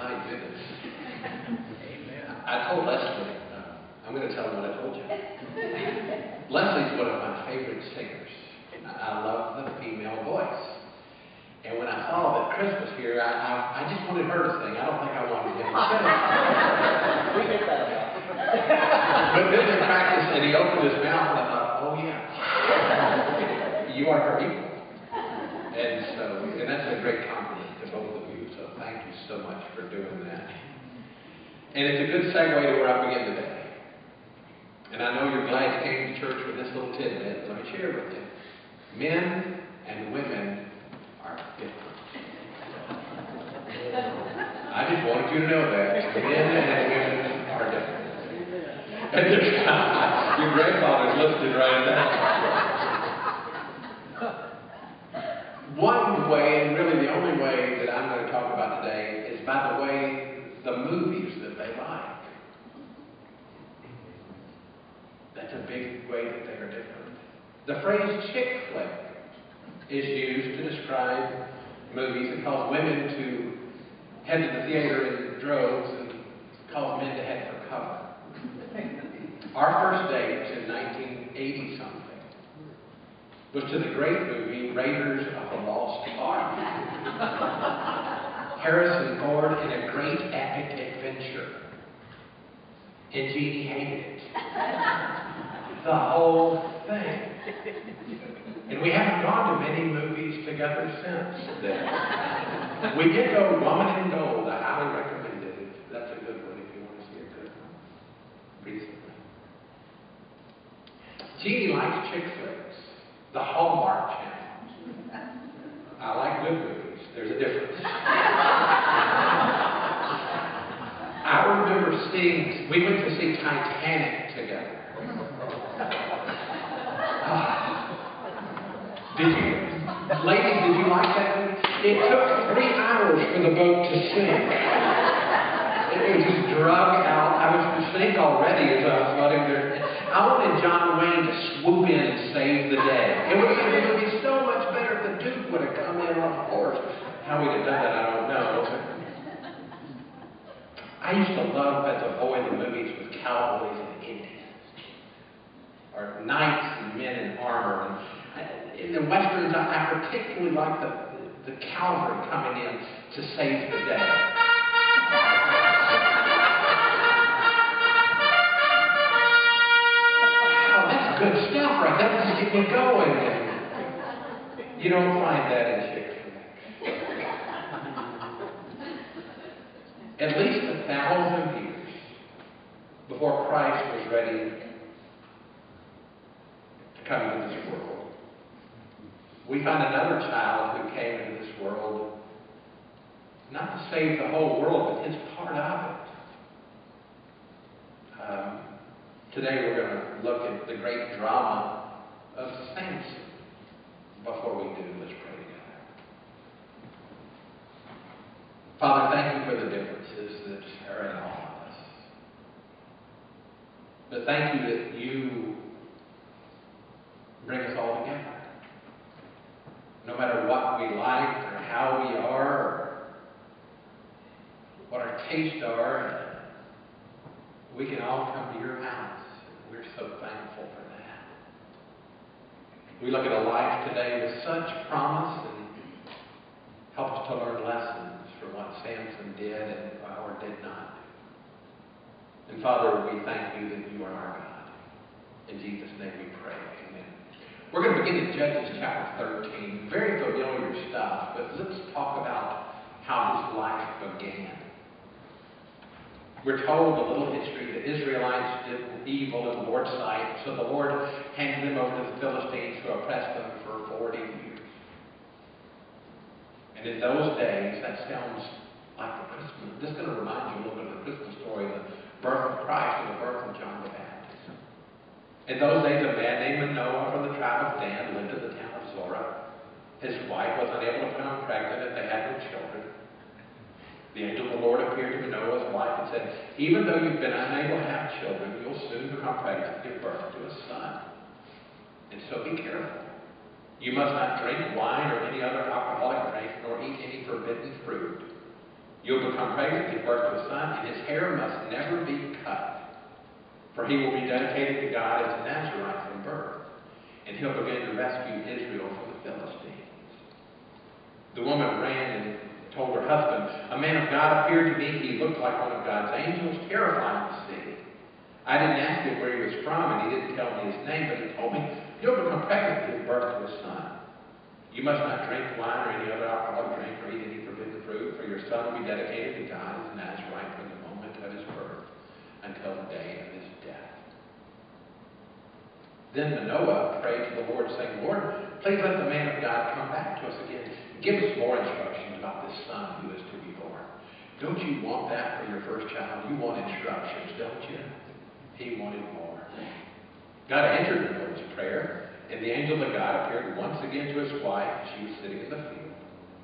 My goodness. I told Leslie, uh, I'm going to tell him what I told you. Leslie's one of my favorite singers. I love the female voice. And when I saw that Chris was here, I, I, I just wanted her to sing. I don't think I wanted him to sing. We get that. But then in practice, and he opened his mouth, and I thought, oh yeah, you are her equal. And so, and that's a great compliment to both of you. Thank you so much for doing that. And it's a good segue to where I begin today. And I know you're glad you came to church with this little tidbit. Let me share with you. Men and women are different. I just wanted you to know that. Men and women are different. And your grandfather's listening right now. One way, and really the only way that I'm going to talk about today, is by the way the movies that they like. That's a big way that they are different. The phrase chick flick is used to describe movies that cause women to head to the theater in droves and cause men to head for cover. Our first date in 1980 something was to the great movie Raiders of the Lost Ark. Harrison Ford in a great epic adventure. And Jeannie hated it. The whole thing. And we haven't gone to many movies together since then. We did go Woman in Gold. I highly recommend it. That's a good one if you want to see a good one. Recently. Jeannie likes chick flicks. The Hallmark Channel. I like good movies. There's a difference. I remember seeing, we went to see Titanic together. Ah. Did you, ladies, did you like that movie? It took three hours for the boat to sink. It was just drug out. I was sink already as I was letting there. I wanted John Wayne to swoop in and save the day. It would, it would be so much better if the Duke would have come in on a horse. How we'd have done that, I don't know. I used to love as a boy the movies with cowboys and Indians, or knights and men in armor. And in the westerns, I, particularly like the the cavalry coming in to save the day. Wow, that's good stuff right there. That's just getting you going. You don't find that in chick. At least a thousand years before Christ was ready to come into this world, we find another child who came into this world not to save the whole world, but his part of it. Um, today we're going to look at the great drama of Samson. Before we do, let's pray together. Father, thank you for the differences that are in all of us. But thank you that you bring us all together. No matter what we like or how we are or what our tastes are, we can all come to your house. We're so thankful for that. We look at a life today with such promise and help us to learn lessons from what Samson did and or did not do. And Father, we thank you that you are our God. In Jesus' name we pray. Amen. We're going to begin in Judges chapter 13. Very familiar stuff, but let's talk about how his life began. We're told a little history that Israelites did evil in the Lord's sight, so the Lord handed them over to the Philistines who oppressed them for 40 years. And in those days, that sounds like the Christmas. This is going to remind you a little bit of the Christmas story, the birth of Christ and the birth of John the Baptist. In those days, a man named Manoah from the tribe of Dan lived in the town of Zorah. His wife was unable to become pregnant and they had no children. The angel of the Lord appeared to Manoah's wife and said, Even though you've been unable to have children, you'll soon become pregnant and give birth to a son. And so be careful. You must not drink wine or any other alcoholic drink, nor eat any forbidden fruit. You'll become pregnant, give birth to a son, and his hair must never be cut. For he will be dedicated to God as a Nazarite from birth, and he'll begin to rescue Israel from the Philistines. The woman ran and told her husband, A man of God appeared to me. He looked like one of God's angels, terrifying to see. I didn't ask him where he was from, and he didn't tell me his name, but he told me, You'll become pregnant give birth to a son. You must not drink wine or any other alcoholic drink or eat any forbidden fruit, for your son will be dedicated to God as a Nazarite from the moment of his birth until the day of his death. Then Manoah prayed to the Lord, saying, Lord, please let the man of God come back to us again. Give us more instructions about this son who is to be born. Don't you want that for your first child? You want instructions, don't you? He wanted more. God answered Manoah's prayer, and the angel of God appeared once again to his wife. She was sitting in the field.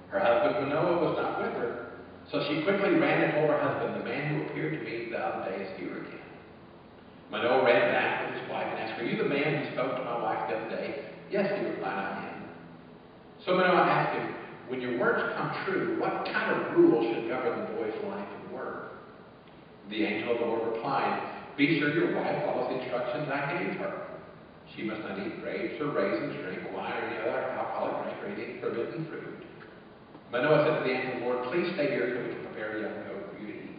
Her husband Manoah was not with her. So she quickly ran and told her husband, The man who appeared to me the other day is here again. Manoah ran back with his wife and asked, Are you the man who spoke to my wife the other day? Yes, he replied, I am. So Manoah asked him, When your words come true, what kind of rule should govern the boy's life and work? The angel of the Lord replied, Be sure your wife follows the instructions I gave her. She must not eat grapes or raisins, drink wine or any other alcoholic drink or eat forbidden fruit. Manoah said to the angel of the Lord, Please stay here until we can prepare a young goat for you to eat.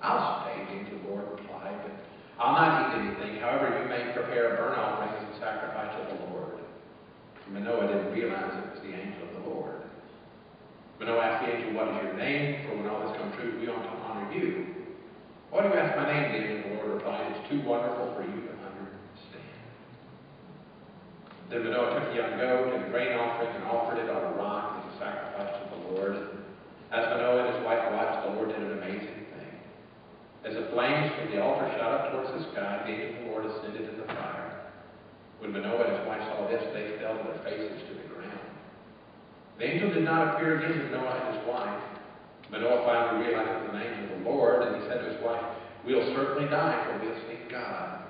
I'll stay, the angel of the Lord replied, but I'll not eat anything. However, you may prepare a burnt offering as a sacrifice to the Lord. Manoah didn't realize it was the angel of the Lord. Manoah asked the angel, What is your name? For when all this comes true, we ought to honor you. Why do you ask my name? Angel the Lord replied, It's too wonderful for you to understand. Then Manoah took a young goat and a grain offering and offered it on a rock as a sacrifice to the Lord. As Manoah and his wife watched, the Lord did an amazing thing. As the flames from the altar shot up towards the sky, the angel of the Lord ascended in the fire. When Manoah and his wife saw this, they fell to their faces to the ground. The angel did not appear again to Manoah and his wife. Manoah finally realized the name of the Lord, and he said to his wife, We'll certainly die, for we have seen God.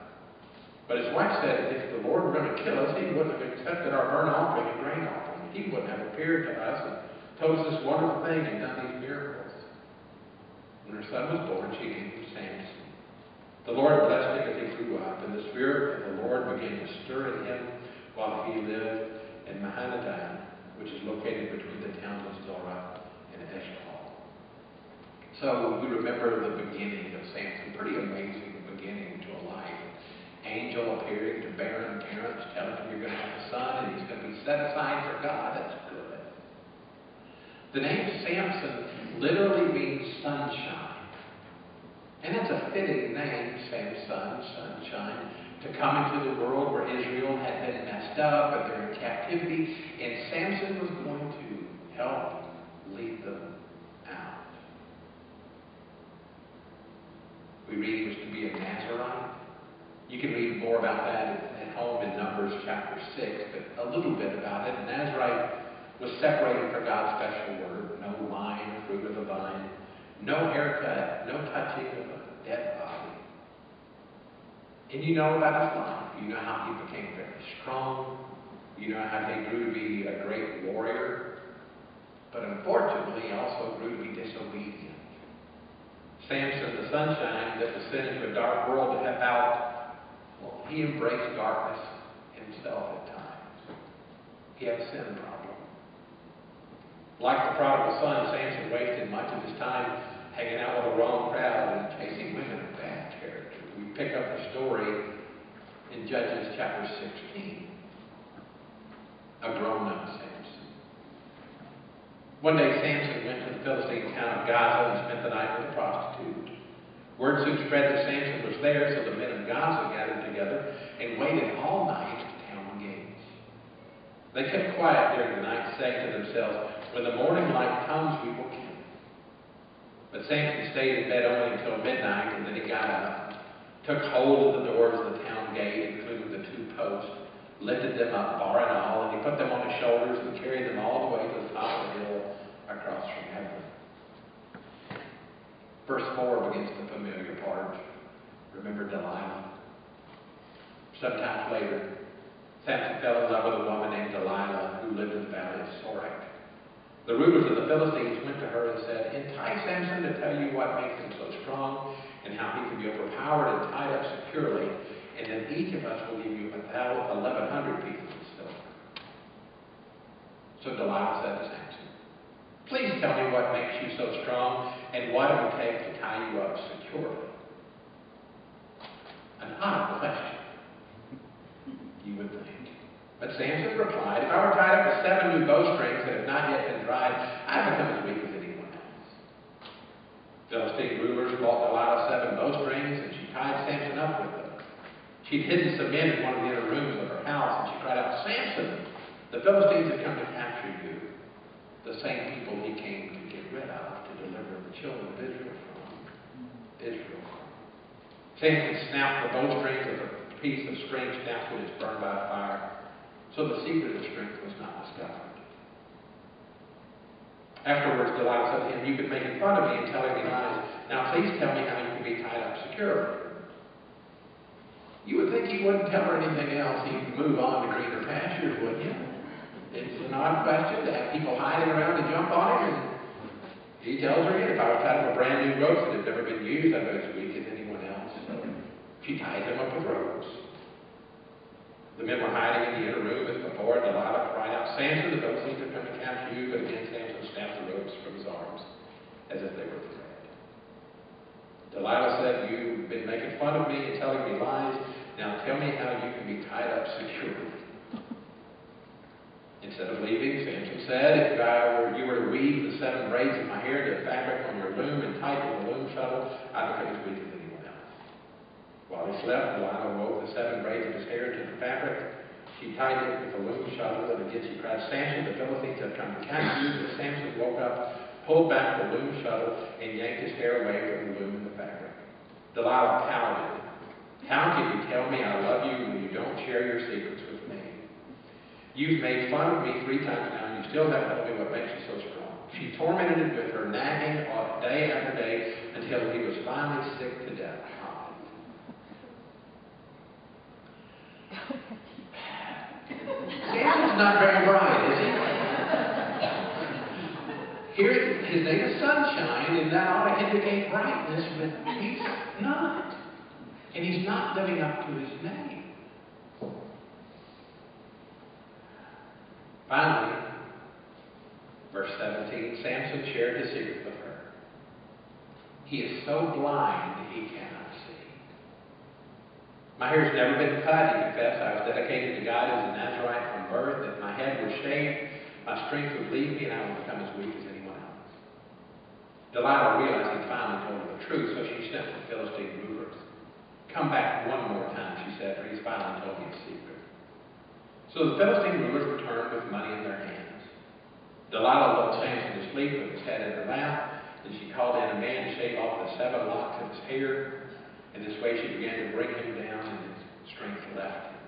But his wife said, If the Lord were going to kill us, he wouldn't have accepted our burnt offering and grain offering. He wouldn't have appeared to us and told us this wonderful thing and done these miracles. When her son was born, she named him Samson. The Lord blessed him as he grew up, and the Spirit of the Lord began to stir in him while he lived in Mahaneh-dan, which is located between the towns of Zorah and Eshtaol. So we remember the beginning of Samson. Pretty amazing beginning to a life. Angel appearing to barren parents, telling them you're going to have a son and he's going to be set aside for God. That's good. The name Samson literally means sunshine. And it's a fitting name, Samson, sunshine, to come into the world where Israel had been messed up and they're in captivity. And Samson was going to help lead them out. We read was to be a Nazarite. You can read more about that at home in Numbers chapter 6, but a little bit about it. Nazarite was separated for God's special word. No wine fruit of the vine. No haircut. No touching of a dead body. And you know about his life. You know how he became very strong. You know how he grew to be a great warrior. But unfortunately, he also grew to be disobedient. Samson, the sunshine that was sent into a dark world to help out, well, he embraced darkness himself at times. He had a sin problem. Like the prodigal son, Samson wasted much of his time hanging out with the wrong crowd and chasing women of bad character. We pick up the story in Judges chapter 16. A grown-up Samson. One day Samson went to the Philistine town of Gaza and spent the night with a prostitute. Word soon spread that Samson was there, so the men of Gaza gathered together and waited all night at the town gates. They kept quiet during the night, saying to themselves, When the morning light comes, we will kill. But Samson stayed in bed only until midnight, and then he got up, took hold of the doors of the town gate, including the two posts, lifted them up, bar and all, and he put them on his shoulders and carried them all the way to the top of the hill across from Hebron. Verse 4 begins the familiar part. Remember Delilah? Sometime later, Samson fell in love with a woman named Delilah who lived in the valley of Sorek. The rulers of the Philistines went to her and said, Entice Samson to tell you what makes him so strong and how he can be overpowered and tied up securely, and then each of us will give you a thousand, eleven hundred pieces of silver. So Delilah said to Samson, Please tell me what makes you so strong and what it would take to tie you up securely. An odd question, you would think. But Samson replied, If I were tied up with seven new bowstrings that have not yet been dried, I'd become as weak as anyone else. Philistine rulers brought Delilah seven bowstrings, and she tied Samson up with them. She'd hidden some men in one of the inner rooms of her house, and she cried out, Samson, the Philistines have come to capture you. The same people he came to get rid of, to deliver the children of Israel from. Israel from. Samson snapped the bowstrings of the piece of string snapped when it's burned by fire. So the secret of strength was not discovered. Afterwards, Delilah said to him, You've been making fun of me and telling me lies. Now please tell me how you can be tied up securely. You would think he wouldn't tell her anything else. He'd move on to greener pastures, wouldn't you? It's an odd question to have people hiding around to jump on him. And he tells her, if I was tied up a brand new rope that had never been used, I'd as weak as anyone else. So she tied them up with ropes. The men were hiding in the inner room as before. Delilah cried out, Samson, the Philistines have come to capture you. But again, Samson snapped the ropes from his arms as if they were thread. Delilah said, You've been making fun of me and telling me lies. Now tell me how you can be tied up securely. Instead of leaving, Samson said, If I were, you were to weave the seven braids of my hair into fabric on your loom and tighten the loom shuttle, I'd become as weak. While he slept, Delilah wove the seven braids of his hair into the fabric. She tied it with a loom shuttle, and again she cried, Samson, the Philistines have come to catch you. But Samson woke up, pulled back the loom shuttle, and yanked his hair away from the loom and the fabric. Delilah pouted. How can you tell me I love you when you don't share your secrets with me? You've made fun of me three times now, and you still haven't told me what makes you so strong. She tormented him with her nagging day after day until he was finally sick to death. Samson's not very bright, is he? Here, his name is Sunshine, and that ought to indicate brightness, but he's not. And he's not living up to his name. Finally, verse 17, Samson shared his secret with her. He is so blind that he cannot. My hair's never been cut, he confessed. I was dedicated to God as a Nazarite from birth. If my head were shaved, my strength would leave me and I would become as weak as anyone else. Delilah realized he finally told her the truth, so she sent the Philistine rulers. Come back one more time, she said, for he's finally told me a secret. So the Philistine rulers returned with money in their hands. Delilah lulled Samson to sleep with his head in her lap, and she called in a man to shave off the seven locks of his hair. In this way, she began to break him down, and his strength left him.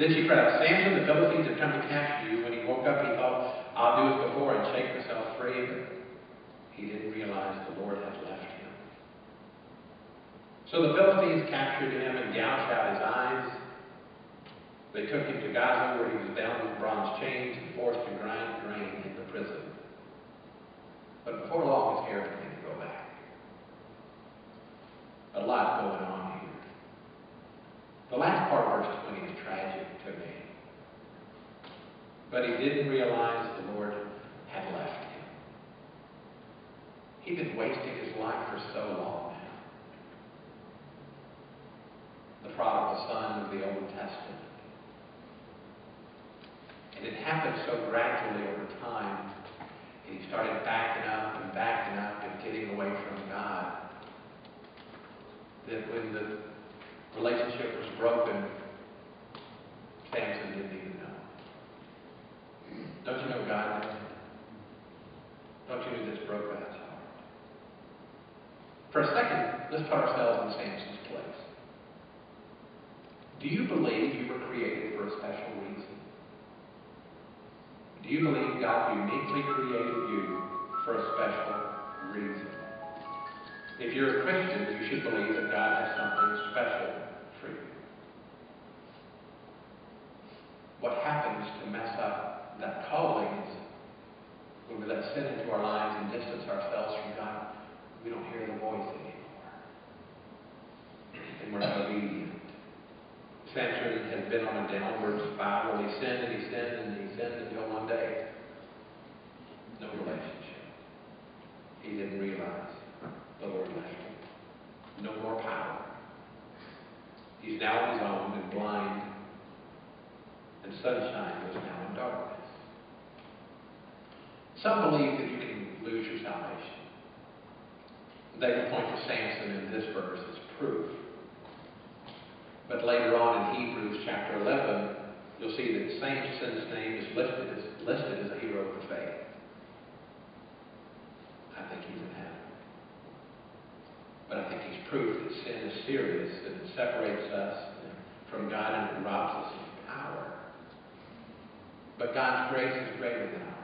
Then she cried out, Samson, the Philistines have come to capture you. When he woke up, he thought, I'll do as before and shake myself free, but he didn't realize the Lord had left him. So the Philistines captured him and gouged out his eyes. They took him to Gaza, where he was bound with bronze chains and forced to grind grain in the prison. But before long, his hair began to grow back. A lot going on here. The last part of verse 20 is tragic to me. But he didn't realize the Lord had left him. He'd been wasting his life for so long now. The prodigal son of the Old Testament. And it happened so gradually over time. And he started backing up and backing up and getting away from God. That when the relationship was broken, Samson didn't even know. Don't you know God? Don't you know this broke God's heart? For a second, let's put ourselves in Samson's place. Do you believe you were created for a special reason? Do you believe God uniquely created you for a special reason? If you're a Christian, you should believe that God has something special for you. What happens to mess up that calling is when we let sin into our lives and distance ourselves from God, we don't hear the voice anymore. And we're not obedient. Samson has been on a downward spiral. He sinned and he sinned and he sinned until one day, no relationship. He didn't realize the Lord left him. No more power. He's now on his own and blind, and sunshine was now in darkness. Some believe that you can lose your salvation. They will point to Samson in this verse as proof. But later on in Hebrews chapter 11, you'll see that Samson's name is listed as, listed as a hero of the faith. I think he's in heaven. Proof that sin is serious and it separates us from God and it robs us of power. But God's grace is greater than our sin. As much